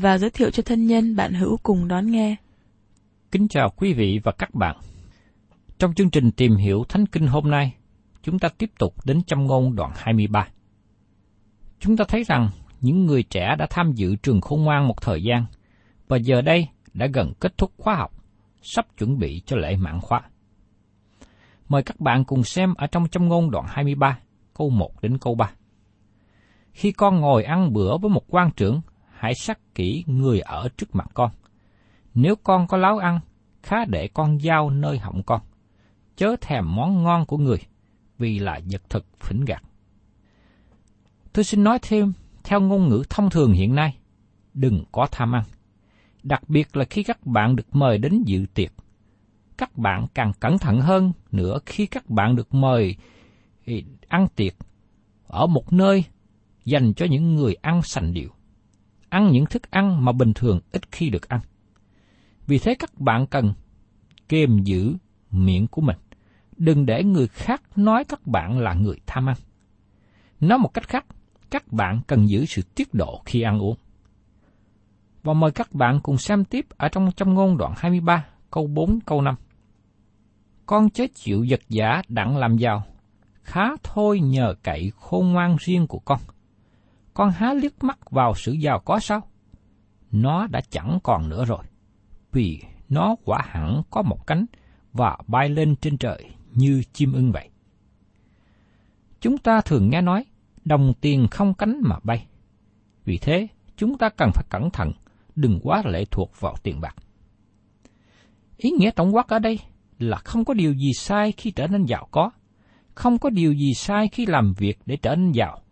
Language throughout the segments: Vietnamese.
và giới thiệu cho thân nhân bạn hữu cùng đón nghe. Kính chào quý vị và các bạn. Trong chương trình tìm hiểu Thánh Kinh hôm nay, chúng ta tiếp tục đến châm ngôn đoạn 23. Chúng ta thấy rằng những người trẻ đã tham dự trường khôn ngoan một thời gian, và giờ đây đã gần kết thúc khóa học, sắp chuẩn bị cho lễ mãn khóa. Mời các bạn cùng xem ở trong châm ngôn đoạn 23, câu 1 đến câu 3. Khi con ngồi ăn bữa với một quan trưởng, hãy sắc kỹ người ở trước mặt con. Nếu con có láo ăn, khá để con giao nơi họng con. Chớ thèm món ngon của người, vì là vật thực phỉnh gạt. Tôi xin nói thêm, theo ngôn ngữ thông thường hiện nay, đừng có tham ăn. Đặc biệt là khi các bạn được mời đến dự tiệc. Các bạn càng cẩn thận hơn nữa khi các bạn được mời ăn tiệc ở một nơi dành cho những người ăn sành điệu. Ăn những thức ăn mà bình thường ít khi được ăn. Vì thế các bạn cần kiềm giữ miệng của mình. Đừng để người khác nói các bạn là người tham ăn. Nói một cách khác, các bạn cần giữ sự tiết độ khi ăn uống. Và mời các bạn cùng xem tiếp ở trong trong ngôn đoạn 23, câu 4, câu 5. Con chớ chịu giật giả đặng làm giàu, khá thôi nhờ cậy khôn ngoan riêng của con. Con há liếc mắt vào sự giàu có sao? Nó đã chẳng còn nữa rồi, vì nó quả hẳn có một cánh và bay lên trên trời như chim ưng vậy. Chúng ta thường nghe nói, đồng tiền không cánh mà bay. Vì thế, chúng ta cần phải cẩn thận, đừng quá lệ thuộc vào tiền bạc. Ý nghĩa tổng quát ở đây là không có điều gì sai khi trở nên giàu có, không có điều gì sai khi làm việc để trở nên giàu.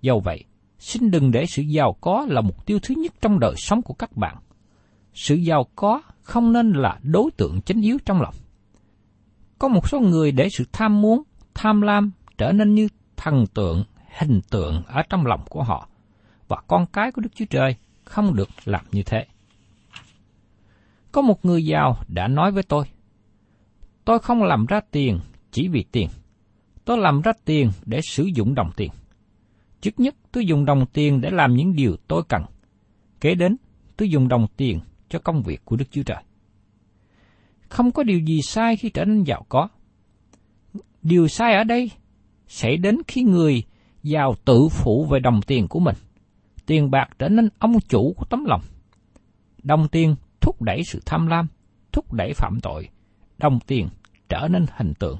Do vậy, xin đừng để sự giàu có là mục tiêu thứ nhất trong đời sống của các bạn. Sự giàu có không nên là đối tượng chính yếu trong lòng. Có một số người để sự tham muốn, tham lam trở nên như thần tượng, hình tượng ở trong lòng của họ, và con cái của Đức Chúa Trời không được làm như thế. Có một người giàu đã nói với tôi, tôi không làm ra tiền chỉ vì tiền, tôi làm ra tiền để sử dụng đồng tiền. Trước nhất tôi dùng đồng tiền để làm những điều tôi cần. Kế đến, tôi dùng đồng tiền cho công việc của Đức Chúa Trời. Không có điều gì sai khi trở nên giàu có. Điều sai ở đây xảy đến khi người giàu tự phụ về đồng tiền của mình. Tiền bạc trở nên ông chủ của tấm lòng. Đồng tiền thúc đẩy sự tham lam, thúc đẩy phạm tội. Đồng tiền trở nên hình tượng.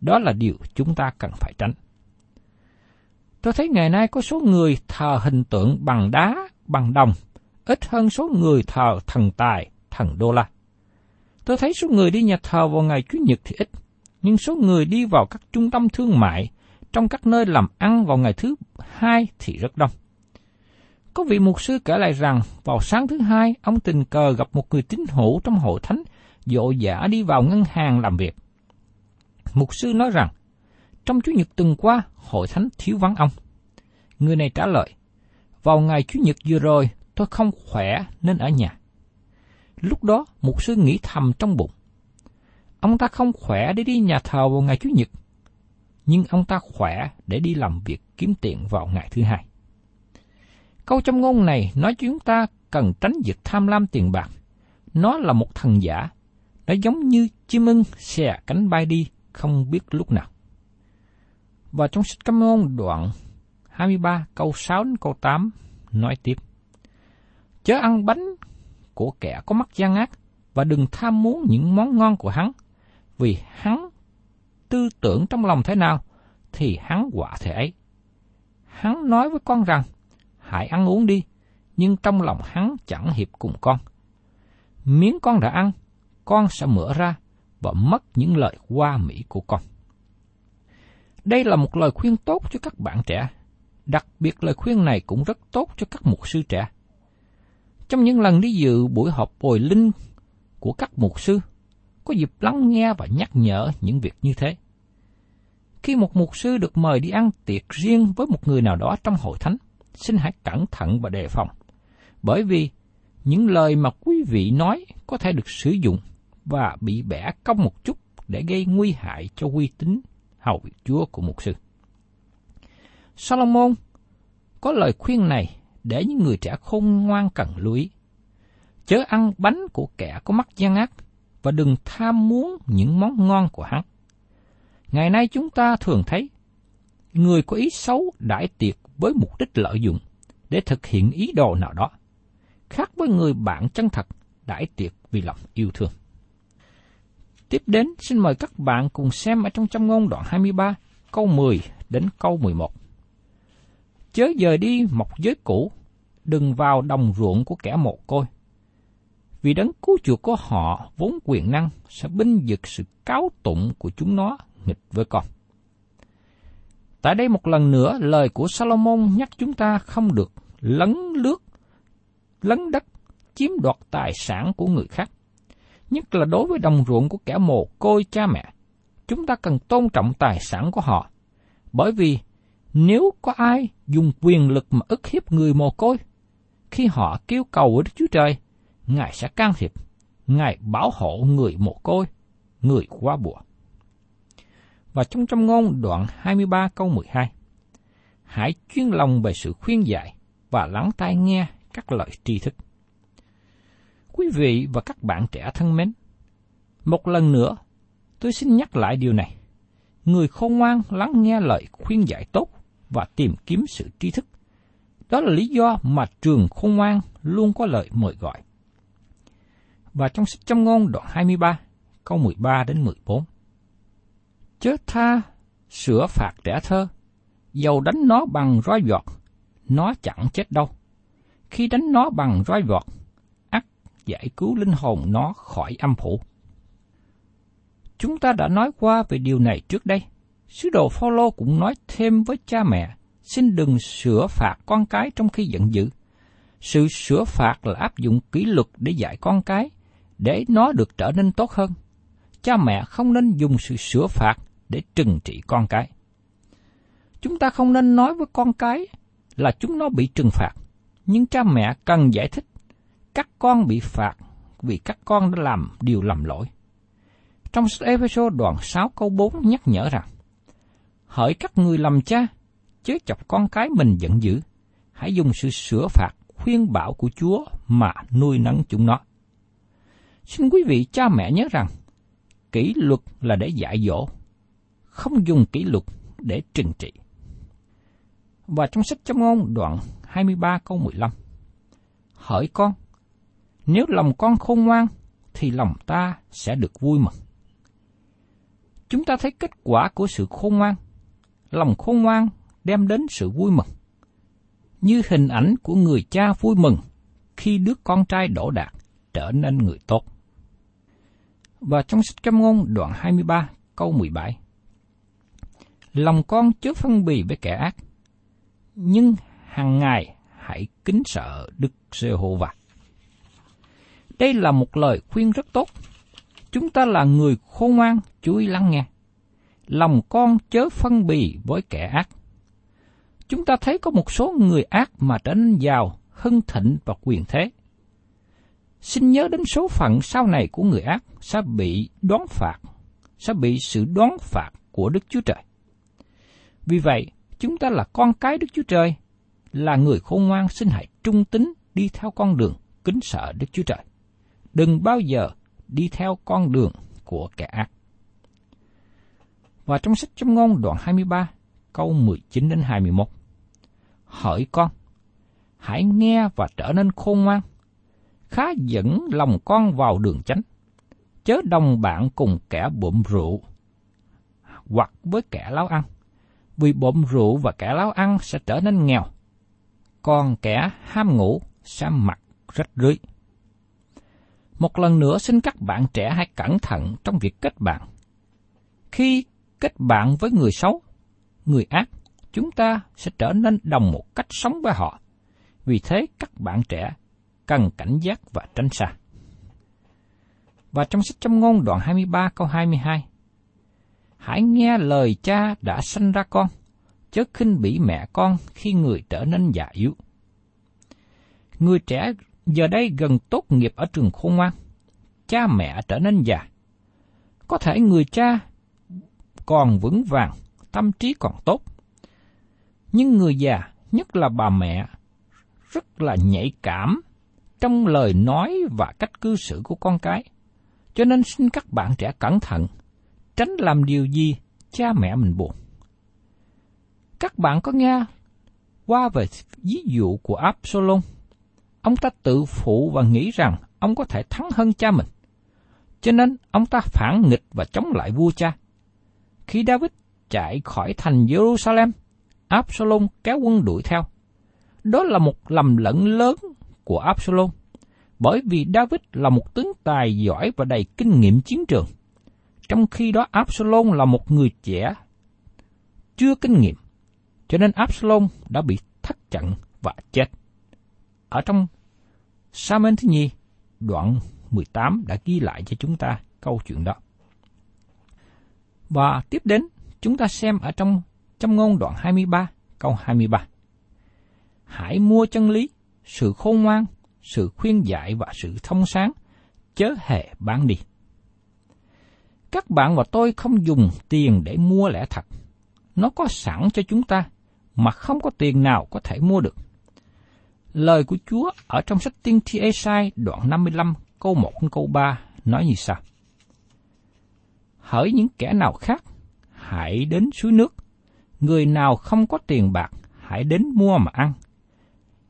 Đó là điều chúng ta cần phải tránh. Tôi thấy ngày nay có số người thờ hình tượng bằng đá, bằng đồng, ít hơn số người thờ thần tài, thần đô la. Tôi thấy số người đi nhà thờ vào ngày Chủ nhật thì ít, nhưng số người đi vào các trung tâm thương mại, trong các nơi làm ăn vào ngày thứ hai thì rất đông. Có vị mục sư kể lại rằng vào sáng thứ hai, ông tình cờ gặp một người tín hữu trong hội thánh dỗ dã đi vào ngân hàng làm việc. Mục sư nói rằng, trong Chủ nhật tuần qua, hội thánh thiếu vắng ông. Người này trả lời, vào ngày Chủ nhật vừa rồi, tôi không khỏe nên ở nhà. Lúc đó, mục sư nghĩ thầm trong bụng. Ông ta không khỏe để đi nhà thờ vào ngày Chủ nhật, nhưng ông ta khỏe để đi làm việc kiếm tiền vào ngày thứ hai. Câu trong ngôn này nói chúng ta cần tránh việc tham lam tiền bạc. Nó là một thần giả. Nó giống như chim ưng xè cánh bay đi, không biết lúc nào. Và trong sách Cấm ngôn đoạn 23 câu 6 đến câu 8 nói tiếp. Chớ ăn bánh của kẻ có mắt gian ác và đừng tham muốn những món ngon của hắn, vì hắn tư tưởng trong lòng thế nào thì hắn quả thể ấy. Hắn nói với con rằng, hãy ăn uống đi, nhưng trong lòng hắn chẳng hiệp cùng con. Miếng con đã ăn, con sẽ mở ra và mất những lời hoa mỹ của con. Đây là một lời khuyên tốt cho các bạn trẻ. Đặc biệt lời khuyên này cũng rất tốt cho các mục sư trẻ. Trong những lần đi dự buổi họp bồi linh của các mục sư, có dịp lắng nghe và nhắc nhở những việc như thế. Khi một mục sư được mời đi ăn tiệc riêng với một người nào đó trong hội thánh, xin hãy cẩn thận và đề phòng. Bởi vì những lời mà quý vị nói có thể được sử dụng và bị bẻ cong một chút để gây nguy hại cho uy tín hầu việc Chúa của mục sư. Solomon có lời khuyên này để những người trẻ khôn ngoan cần lưu ý. Chớ ăn bánh của kẻ có mắt gian ác và đừng tham muốn những món ngon của hắn. Ngày nay chúng ta thường thấy người có ý xấu đãi tiệc với mục đích lợi dụng để thực hiện ý đồ nào đó, khác với người bạn chân thật đãi tiệc vì lòng yêu thương. Tiếp đến, xin mời các bạn cùng xem ở trong trong ngôn đoạn 23, câu 10 đến câu 11. Chớ dời đi mọc giới cũ, đừng vào đồng ruộng của kẻ mồ côi. Vì đấng cứu chuộc của họ vốn quyền năng sẽ binh vực sự cáo tụng của chúng nó nghịch với con. Tại đây một lần nữa, lời của Salomon nhắc chúng ta không được lấn lướt, lấn đất, chiếm đoạt tài sản của người khác. Nhất là đối với đồng ruộng của kẻ mồ côi cha mẹ. Chúng ta cần tôn trọng tài sản của họ. Bởi vì nếu có ai dùng quyền lực mà ức hiếp người mồ côi, khi họ kêu cầu với Đức Chúa Trời, Ngài sẽ can thiệp, Ngài bảo hộ người mồ côi, người quá bùa và trong trong ngôn đoạn 23 câu 12. Hãy chuyên lòng về sự khuyên dạy và lắng tai nghe các lời tri thức. Quý vị và các bạn trẻ thân mến, một lần nữa, tôi xin nhắc lại điều này. Người khôn ngoan lắng nghe lời khuyên dạy tốt và tìm kiếm sự tri thức. Đó là lý do mà trường khôn ngoan luôn có lời mời gọi. Và trong sách châm ngôn đoạn 23, câu 13 đến 14 chớ tha sửa phạt trẻ thơ, dầu đánh nó bằng roi vọt, nó chẳng chết đâu. Khi đánh nó bằng roi vọt, giải cứu linh hồn nó khỏi âm phủ. Chúng ta đã nói qua về điều này trước đây. Sứ đồ Phaolô cũng nói thêm với cha mẹ, xin đừng sửa phạt con cái trong khi giận dữ. Sự sửa phạt là áp dụng kỷ luật để dạy con cái, để nó được trở nên tốt hơn. Cha mẹ không nên dùng sự sửa phạt để trừng trị con cái. Chúng ta không nên nói với con cái là chúng nó bị trừng phạt, nhưng cha mẹ cần giải thích các con bị phạt vì các con đã làm điều lầm lỗi. Trong Ephesos đoạn 6 câu 4 nhắc nhở rằng, Hỡi các người làm cha, chớ chọc con cái mình giận dữ, hãy dùng sự sửa phạt khuyên bảo của Chúa mà nuôi nấng chúng nó. Xin quý vị cha mẹ nhớ rằng, kỷ luật là để dạy dỗ, không dùng kỷ luật để trừng trị. Và trong sách châm ngôn đoạn 23 câu 15 Hỡi con, nếu lòng con khôn ngoan, thì lòng ta sẽ được vui mừng. Chúng ta thấy kết quả của sự khôn ngoan. Lòng khôn ngoan đem đến sự vui mừng. Như hình ảnh của người cha vui mừng khi đứa con trai đổ đạt trở nên người tốt. Và trong sách Câm ngôn đoạn 23 câu 17 lòng con chớ phân bì với kẻ ác, nhưng hàng ngày hãy kính sợ Đức Giê-hô-va. Đây là một lời khuyên rất tốt. chúng ta là người khôn ngoan, chú ý lắng nghe. Lòng con chớ phân bì với kẻ ác. Chúng ta thấy có một số người ác mà trở nên giàu, hưng thịnh và quyền thế. Xin nhớ đến số phận sau này của người ác sẽ bị đoán phạt, sẽ bị sự đoán phạt của Đức Chúa Trời. Vì vậy, chúng ta là con cái Đức Chúa Trời, là người khôn ngoan xin hãy trung tín đi theo con đường kính sợ Đức Chúa Trời. Đừng bao giờ đi theo con đường của kẻ ác. Và trong sách châm ngôn đoạn 23, câu 19 đến 21. Hỡi con, hãy nghe và trở nên khôn ngoan, khá dẫn lòng con vào đường chánh, chớ đồng bạn cùng kẻ bộm rượu, hoặc với kẻ láo ăn, vì bộm rượu và kẻ láo ăn sẽ trở nên nghèo, còn kẻ ham ngủ sẽ mặc rách rưới. Một lần nữa xin các bạn trẻ hãy cẩn thận trong việc kết bạn. Khi kết bạn với người xấu, người ác, chúng ta sẽ trở nên đồng một cách sống với họ. Vì thế các bạn trẻ cần cảnh giác và tránh xa. Và trong sách châm ngôn đoạn 23 câu 22, Hãy nghe lời cha đã sanh ra con, chớ khinh bỉ mẹ con khi người trở nên già yếu. Người trẻ giờ đây gần tốt nghiệp ở trường khôn ngoan, cha mẹ trở nên già. Có thể người cha còn vững vàng, tâm trí còn tốt. Nhưng người già, nhất là bà mẹ, rất là nhạy cảm trong lời nói và cách cư xử của con cái. Cho nên xin các bạn trẻ cẩn thận, tránh làm điều gì cha mẹ mình buồn. Các bạn có nghe qua về ví dụ của Absalom ông ta tự phụ và nghĩ rằng ông có thể thắng hơn cha mình. Cho nên ông ta phản nghịch và chống lại vua cha. Khi David chạy khỏi thành Jerusalem, Absalom kéo quân đuổi theo. Đó là một lầm lẫn lớn của Absalom, bởi vì David là một tướng tài giỏi và đầy kinh nghiệm chiến trường. Trong khi đó Absalom là một người trẻ, chưa kinh nghiệm, cho nên Absalom đã bị thất trận và chết ở trong Samuel thứ nhì, đoạn 18 đã ghi lại cho chúng ta câu chuyện đó. Và tiếp đến, chúng ta xem ở trong trong ngôn đoạn 23, câu 23. Hãy mua chân lý, sự khôn ngoan, sự khuyên dạy và sự thông sáng, chớ hề bán đi. Các bạn và tôi không dùng tiền để mua lẽ thật. Nó có sẵn cho chúng ta, mà không có tiền nào có thể mua được. Lời của Chúa ở trong sách tiên tri Esai đoạn 55 câu 1 câu 3 nói như sau. Hỡi những kẻ nào khác, hãy đến suối nước. Người nào không có tiền bạc, hãy đến mua mà ăn.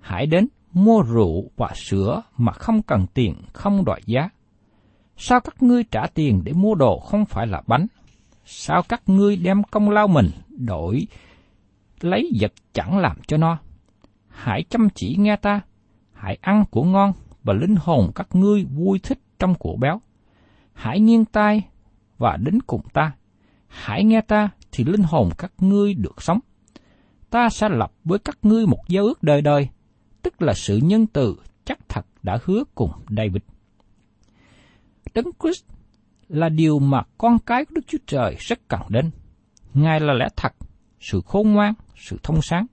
Hãy đến mua rượu và sữa mà không cần tiền, không đòi giá. Sao các ngươi trả tiền để mua đồ không phải là bánh? Sao các ngươi đem công lao mình đổi lấy vật chẳng làm cho no? Hãy chăm chỉ nghe ta, hãy ăn của ngon và linh hồn các ngươi vui thích trong của béo. Hãy nghiêng tai và đến cùng ta, hãy nghe ta thì linh hồn các ngươi được sống. Ta sẽ lập với các ngươi một giao ước đời đời, tức là sự nhân từ chắc thật đã hứa cùng David. Đấng Christ là điều mà con cái của Đức Chúa Trời rất cần đến. Ngài là lẽ thật, sự khôn ngoan, sự thông sáng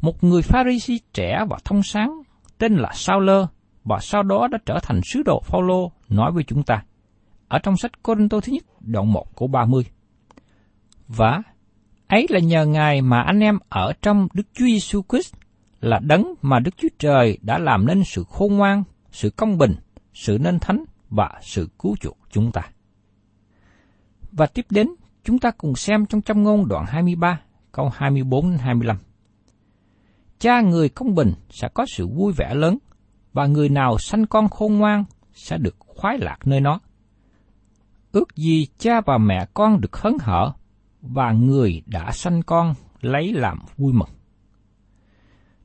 một người Pharisee trẻ và thông sáng tên là Sauler và sau đó đã trở thành sứ đồ Phaolô nói với chúng ta ở trong sách cô tô thứ nhất đoạn 1 câu 30. Và ấy là nhờ Ngài mà anh em ở trong Đức Chúa Giêsu Christ là đấng mà Đức Chúa Trời đã làm nên sự khôn ngoan, sự công bình, sự nên thánh và sự cứu chuộc chúng ta. Và tiếp đến, chúng ta cùng xem trong trong ngôn đoạn 23, câu 24 25 cha người công bình sẽ có sự vui vẻ lớn, và người nào sanh con khôn ngoan sẽ được khoái lạc nơi nó. Ước gì cha và mẹ con được hớn hở, và người đã sanh con lấy làm vui mừng.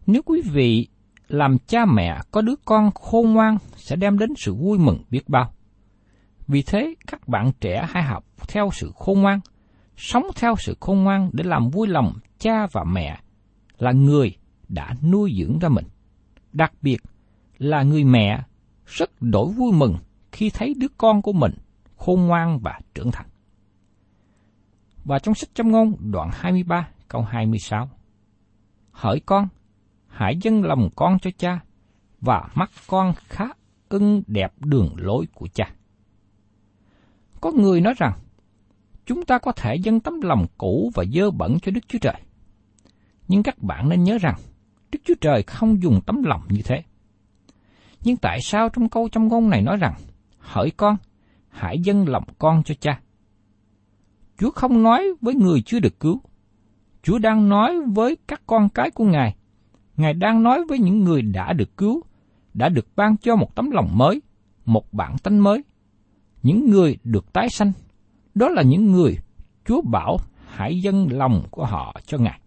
Nếu quý vị làm cha mẹ có đứa con khôn ngoan sẽ đem đến sự vui mừng biết bao. Vì thế, các bạn trẻ hãy học theo sự khôn ngoan, sống theo sự khôn ngoan để làm vui lòng cha và mẹ là người đã nuôi dưỡng ra mình. Đặc biệt là người mẹ rất đổi vui mừng khi thấy đứa con của mình khôn ngoan và trưởng thành. Và trong sách châm ngôn đoạn 23 câu 26. Hỡi con, hãy dâng lòng con cho cha, và mắt con khá ưng đẹp đường lối của cha. Có người nói rằng, chúng ta có thể dâng tấm lòng cũ và dơ bẩn cho Đức Chúa Trời. Nhưng các bạn nên nhớ rằng, Đức Chúa Trời không dùng tấm lòng như thế. Nhưng tại sao trong câu trong ngôn này nói rằng, hỡi con, hãy dâng lòng con cho cha? Chúa không nói với người chưa được cứu. Chúa đang nói với các con cái của Ngài. Ngài đang nói với những người đã được cứu, đã được ban cho một tấm lòng mới, một bản tánh mới. Những người được tái sanh, đó là những người Chúa bảo hãy dâng lòng của họ cho Ngài.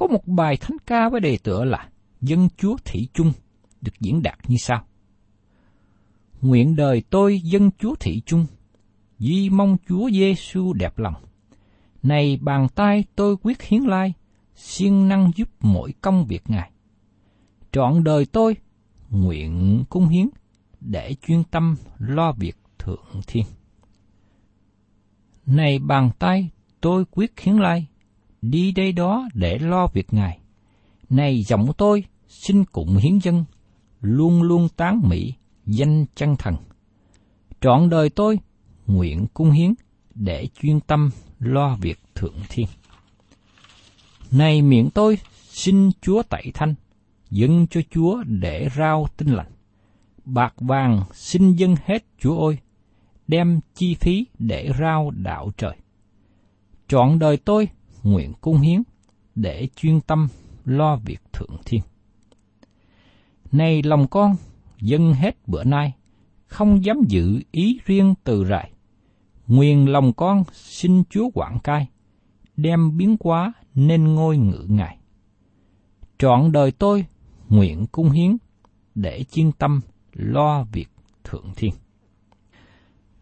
Có một bài thánh ca với đề tựa là Dân Chúa Thị Chung được diễn đạt như sau. Nguyện đời tôi dân Chúa Thị Chung, vì mong Chúa Giêsu đẹp lòng. Này bàn tay tôi quyết hiến lai, siêng năng giúp mỗi công việc Ngài. Trọn đời tôi nguyện cung hiến để chuyên tâm lo việc thượng thiên. Này bàn tay tôi quyết hiến lai, đi đây đó để lo việc Ngài. Này giọng tôi xin cùng hiến dân, luôn luôn tán mỹ danh chân thần. Trọn đời tôi nguyện cung hiến để chuyên tâm lo việc thượng thiên. Này miệng tôi xin Chúa tẩy thanh, dâng cho Chúa để rao tinh lành. Bạc vàng xin dâng hết Chúa ơi, đem chi phí để rao đạo trời. Trọn đời tôi nguyện cung hiến để chuyên tâm lo việc thượng thiên. Này lòng con, dâng hết bữa nay, không dám giữ ý riêng từ rải. Nguyện lòng con xin Chúa quản cai, đem biến quá nên ngôi ngự Ngài. Trọn đời tôi nguyện cung hiến để chuyên tâm lo việc thượng thiên.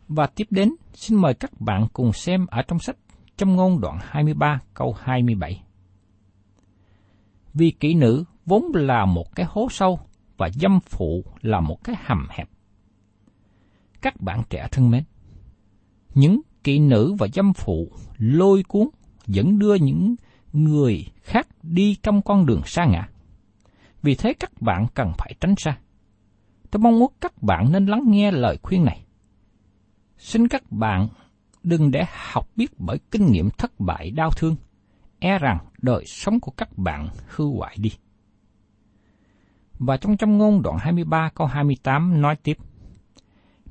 Và tiếp đến, xin mời các bạn cùng xem ở trong sách trong ngôn đoạn 23 câu 27. Vì kỹ nữ vốn là một cái hố sâu và dâm phụ là một cái hầm hẹp. Các bạn trẻ thân mến, những kỹ nữ và dâm phụ lôi cuốn dẫn đưa những người khác đi trong con đường xa ngã. Vì thế các bạn cần phải tránh xa. Tôi mong muốn các bạn nên lắng nghe lời khuyên này. Xin các bạn đừng để học biết bởi kinh nghiệm thất bại đau thương, e rằng đời sống của các bạn hư hoại đi. Và trong trong ngôn đoạn 23 câu 28 nói tiếp,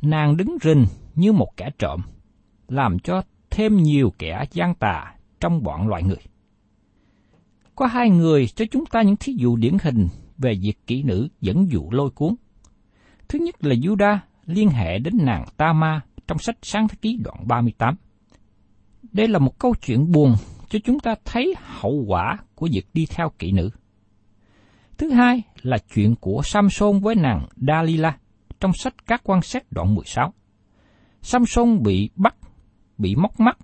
Nàng đứng rình như một kẻ trộm, làm cho thêm nhiều kẻ gian tà trong bọn loại người. Có hai người cho chúng ta những thí dụ điển hình về việc kỹ nữ dẫn dụ lôi cuốn. Thứ nhất là Juda liên hệ đến nàng Tama trong sách Sáng Thế Ký đoạn 38. Đây là một câu chuyện buồn cho chúng ta thấy hậu quả của việc đi theo kỹ nữ. Thứ hai là chuyện của Samson với nàng Dalila trong sách các quan sát đoạn 16. Samson bị bắt, bị móc mắt,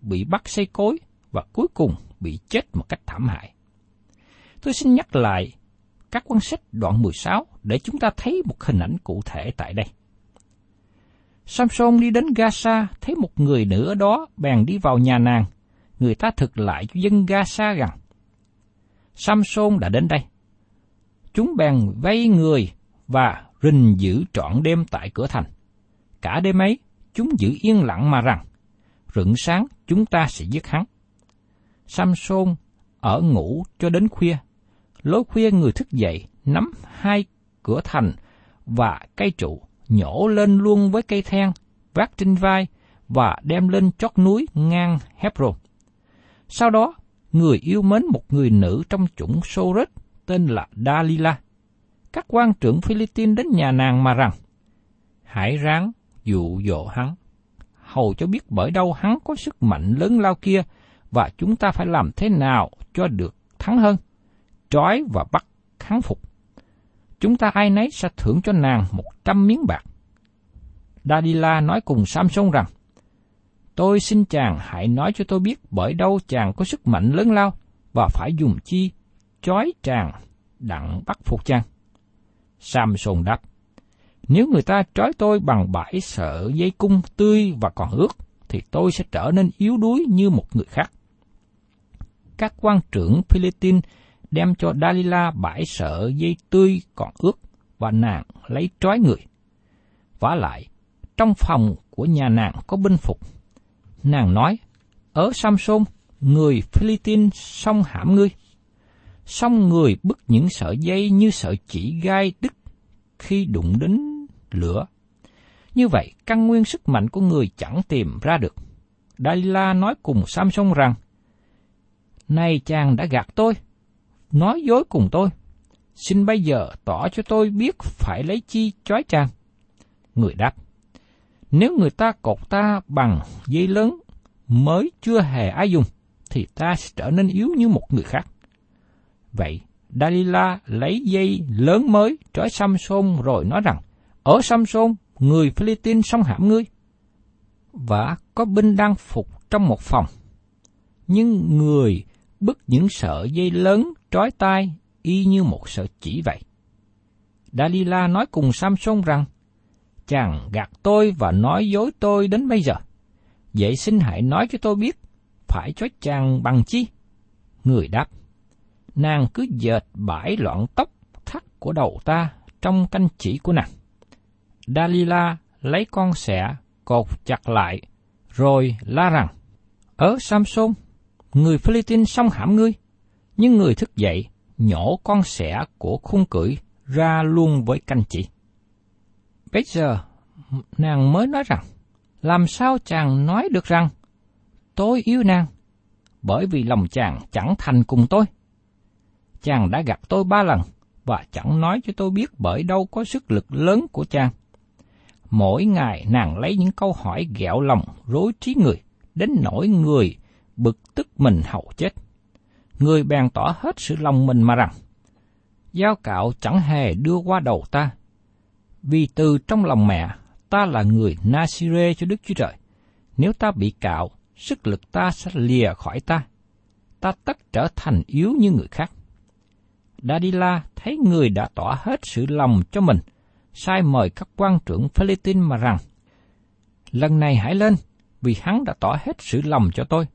bị bắt xây cối và cuối cùng bị chết một cách thảm hại. Tôi xin nhắc lại các quan sách đoạn 16 để chúng ta thấy một hình ảnh cụ thể tại đây. Samson đi đến Gaza thấy một người nữ ở đó bèn đi vào nhà nàng. Người ta thực lại cho dân Gaza rằng Samson đã đến đây. Chúng bèn vây người và rình giữ trọn đêm tại cửa thành. Cả đêm ấy, chúng giữ yên lặng mà rằng, rựng sáng chúng ta sẽ giết hắn. Samson ở ngủ cho đến khuya. Lối khuya người thức dậy, nắm hai cửa thành và cây trụ, nhổ lên luôn với cây then, vác trên vai và đem lên chót núi ngang Hebron. Sau đó, người yêu mến một người nữ trong chủng Soret tên là Dalila. Các quan trưởng Philippines đến nhà nàng mà rằng, hãy ráng dụ dỗ hắn, hầu cho biết bởi đâu hắn có sức mạnh lớn lao kia và chúng ta phải làm thế nào cho được thắng hơn, trói và bắt kháng phục. Chúng ta ai nấy sẽ thưởng cho nàng một trăm miếng bạc. Dalila nói cùng Samson rằng, Tôi xin chàng hãy nói cho tôi biết bởi đâu chàng có sức mạnh lớn lao và phải dùng chi chói chàng đặng bắt phục chàng. Samson đáp, Nếu người ta trói tôi bằng bãi sợ dây cung tươi và còn ướt, thì tôi sẽ trở nên yếu đuối như một người khác. Các quan trưởng Philippines đem cho Dalila bãi sợ dây tươi còn ướt và nàng lấy trói người. Vả lại, trong phòng của nhà nàng có binh phục. Nàng nói, ở Samson, người Philippines song hãm ngươi. Song người bức những sợi dây như sợi chỉ gai đứt khi đụng đến lửa. Như vậy, căn nguyên sức mạnh của người chẳng tìm ra được. Dalila nói cùng Samson rằng, Này chàng đã gạt tôi, nói dối cùng tôi. Xin bây giờ tỏ cho tôi biết phải lấy chi chói chàng. Người đáp, Nếu người ta cột ta bằng dây lớn mới chưa hề ai dùng, thì ta sẽ trở nên yếu như một người khác. Vậy, Dalila lấy dây lớn mới trói Samson rồi nói rằng, ở Samson, người Philippines sống hãm ngươi. Và có binh đang phục trong một phòng. Nhưng người bức những sợi dây lớn trói tai y như một sợi chỉ vậy. Dalila nói cùng Samson rằng, chàng gạt tôi và nói dối tôi đến bây giờ. Vậy xin hãy nói cho tôi biết, phải cho chàng bằng chi? Người đáp, nàng cứ dệt bãi loạn tóc thắt của đầu ta trong canh chỉ của nàng. Dalila lấy con sẻ cột chặt lại, rồi la rằng, Ở Samson, người Philippines xong hãm ngươi, nhưng người thức dậy, nhổ con sẻ của khung cưỡi ra luôn với canh chỉ. Bây giờ, nàng mới nói rằng, làm sao chàng nói được rằng, tôi yêu nàng, bởi vì lòng chàng chẳng thành cùng tôi. Chàng đã gặp tôi ba lần, và chẳng nói cho tôi biết bởi đâu có sức lực lớn của chàng. Mỗi ngày nàng lấy những câu hỏi ghẹo lòng, rối trí người, đến nỗi người bực tức mình hậu chết. Người bèn tỏ hết sự lòng mình mà rằng, Giao cạo chẳng hề đưa qua đầu ta, vì từ trong lòng mẹ ta là người Nasire cho Đức Chúa Trời. Nếu ta bị cạo, sức lực ta sẽ lìa khỏi ta. Ta tất trở thành yếu như người khác. Dalila thấy người đã tỏ hết sự lòng cho mình, sai mời các quan trưởng Philippines mà rằng, lần này hãy lên, vì hắn đã tỏ hết sự lòng cho tôi.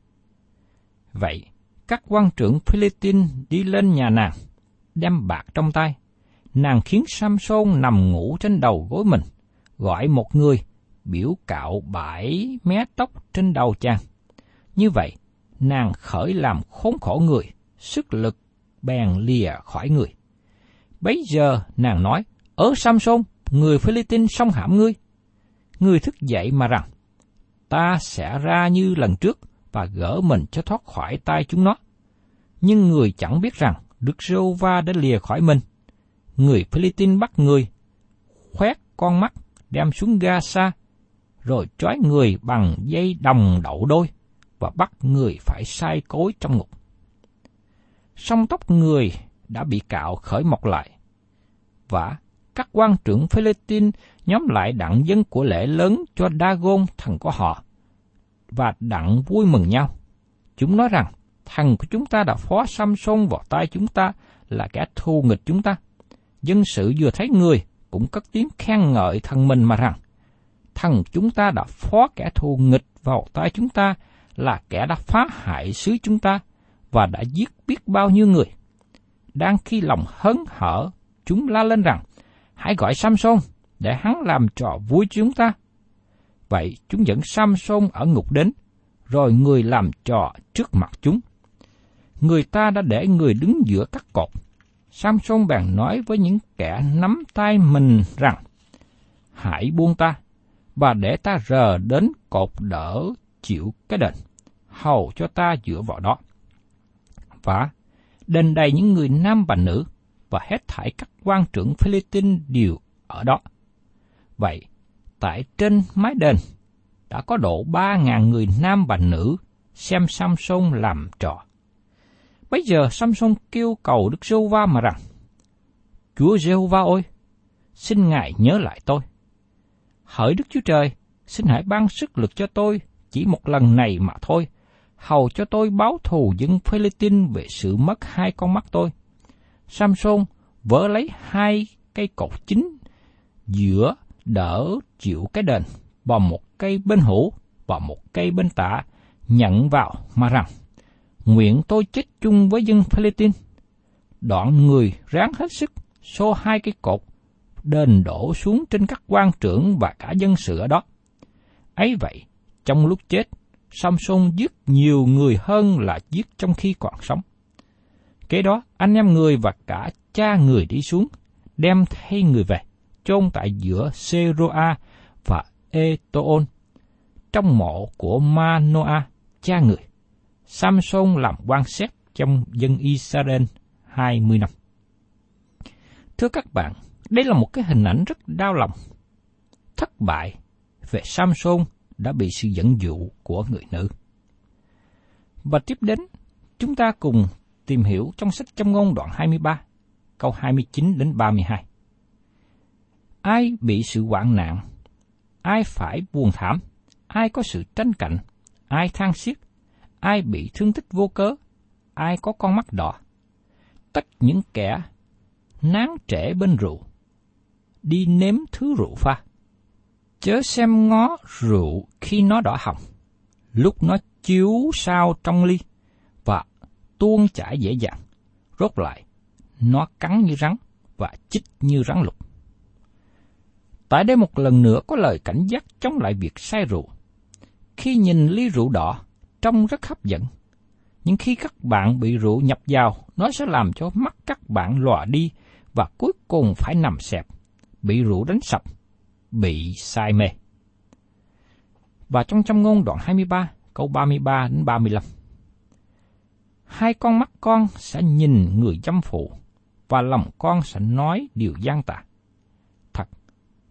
Vậy, các quan trưởng Philippines đi lên nhà nàng, đem bạc trong tay. Nàng khiến Samson nằm ngủ trên đầu gối mình, gọi một người, biểu cạo bãi mé tóc trên đầu chàng. Như vậy, nàng khởi làm khốn khổ người, sức lực bèn lìa khỏi người. Bấy giờ nàng nói, ở Samson, người Philippines song hãm ngươi. Ngươi thức dậy mà rằng, ta sẽ ra như lần trước và gỡ mình cho thoát khỏi tay chúng nó. Nhưng người chẳng biết rằng Đức Rô Va đã lìa khỏi mình. Người Philippines bắt người, khoét con mắt, đem xuống Gaza, rồi trói người bằng dây đồng đậu đôi và bắt người phải sai cối trong ngục. Song tóc người đã bị cạo khởi mọc lại. Và các quan trưởng Philippines nhóm lại đặng dân của lễ lớn cho Dagon thần của họ, và đặng vui mừng nhau. Chúng nói rằng, thần của chúng ta đã phó Samson vào tay chúng ta là kẻ thù nghịch chúng ta. Dân sự vừa thấy người cũng cất tiếng khen ngợi thần mình mà rằng, thần chúng ta đã phó kẻ thù nghịch vào tay chúng ta là kẻ đã phá hại xứ chúng ta và đã giết biết bao nhiêu người. Đang khi lòng hớn hở, chúng la lên rằng, hãy gọi Samson để hắn làm trò vui chúng ta. Vậy chúng dẫn Samson ở ngục đến, rồi người làm trò trước mặt chúng. Người ta đã để người đứng giữa các cột. Samson bèn nói với những kẻ nắm tay mình rằng, hãy buông ta, và để ta rờ đến cột đỡ chịu cái đền, hầu cho ta dựa vào đó. Và đền đầy những người nam và nữ, và hết thảy các quan trưởng Philippines đều ở đó. Vậy, tại trên mái đền, đã có độ ba ngàn người nam và nữ xem Samson làm trò. Bây giờ Samson kêu cầu Đức giê va mà rằng, Chúa giê va ơi, xin Ngài nhớ lại tôi. Hỡi Đức Chúa Trời, xin hãy ban sức lực cho tôi chỉ một lần này mà thôi, hầu cho tôi báo thù dân Philippines về sự mất hai con mắt tôi. Samson vỡ lấy hai cây cột chính giữa đỡ chịu cái đền và một cây bên hữu và một cây bên tả nhận vào mà rằng nguyện tôi chết chung với dân Philippines. Đoạn người ráng hết sức xô hai cái cột đền đổ xuống trên các quan trưởng và cả dân sự ở đó. Ấy vậy, trong lúc chết, Samson giết nhiều người hơn là giết trong khi còn sống. Kế đó, anh em người và cả cha người đi xuống, đem thay người về, chôn tại giữa Seroa và Etoon, trong mộ của Manoa, cha người. Samson làm quan xét trong dân Israel 20 năm. Thưa các bạn, đây là một cái hình ảnh rất đau lòng. Thất bại về Samson đã bị sự dẫn dụ của người nữ. Và tiếp đến, chúng ta cùng tìm hiểu trong sách Châm ngôn đoạn 23, câu 29 đến 32. Ai bị sự hoạn nạn? Ai phải buồn thảm? Ai có sự tranh cạnh? Ai than xiết? Ai bị thương tích vô cớ? Ai có con mắt đỏ? Tất những kẻ nán trễ bên rượu, đi nếm thứ rượu pha. Chớ xem ngó rượu khi nó đỏ hồng, lúc nó chiếu sao trong ly, và tuôn chảy dễ dàng. Rốt lại, nó cắn như rắn và chích như rắn lục. Tại đây một lần nữa có lời cảnh giác chống lại việc say rượu. Khi nhìn ly rượu đỏ, trông rất hấp dẫn. Nhưng khi các bạn bị rượu nhập vào, nó sẽ làm cho mắt các bạn lòa đi và cuối cùng phải nằm xẹp, bị rượu đánh sập, bị say mê. Và trong trong ngôn đoạn 23, câu 33 đến 35. Hai con mắt con sẽ nhìn người dâm phụ, và lòng con sẽ nói điều gian tạc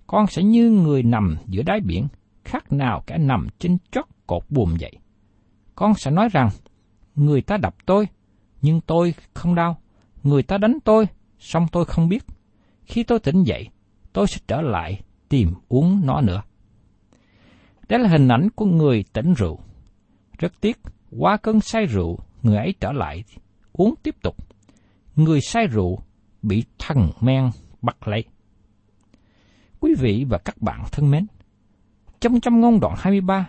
con sẽ như người nằm giữa đáy biển, khác nào kẻ nằm trên chót cột buồm vậy Con sẽ nói rằng, người ta đập tôi, nhưng tôi không đau. Người ta đánh tôi, song tôi không biết. Khi tôi tỉnh dậy, tôi sẽ trở lại tìm uống nó nữa. Đây là hình ảnh của người tỉnh rượu. Rất tiếc, qua cơn say rượu, người ấy trở lại uống tiếp tục. Người say rượu bị thần men bắt lấy. Quý vị và các bạn thân mến, trong trăm ngôn đoạn 23,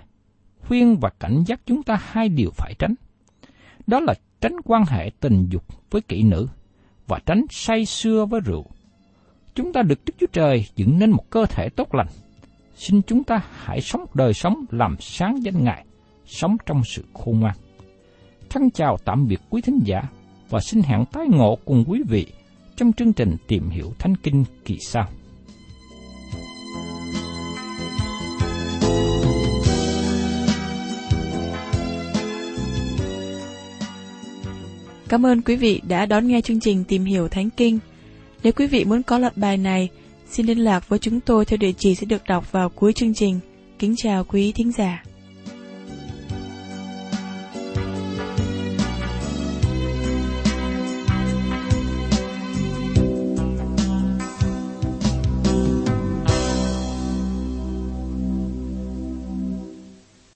khuyên và cảnh giác chúng ta hai điều phải tránh. Đó là tránh quan hệ tình dục với kỹ nữ và tránh say xưa với rượu. Chúng ta được Đức Chúa Trời dựng nên một cơ thể tốt lành. Xin chúng ta hãy sống đời sống làm sáng danh Ngài, sống trong sự khôn ngoan. Thân chào tạm biệt quý thính giả và xin hẹn tái ngộ cùng quý vị trong chương trình tìm hiểu Thánh Kinh kỳ sau. Cảm ơn quý vị đã đón nghe chương trình Tìm hiểu Thánh Kinh. Nếu quý vị muốn có loạt bài này, xin liên lạc với chúng tôi theo địa chỉ sẽ được đọc vào cuối chương trình. Kính chào quý thính giả.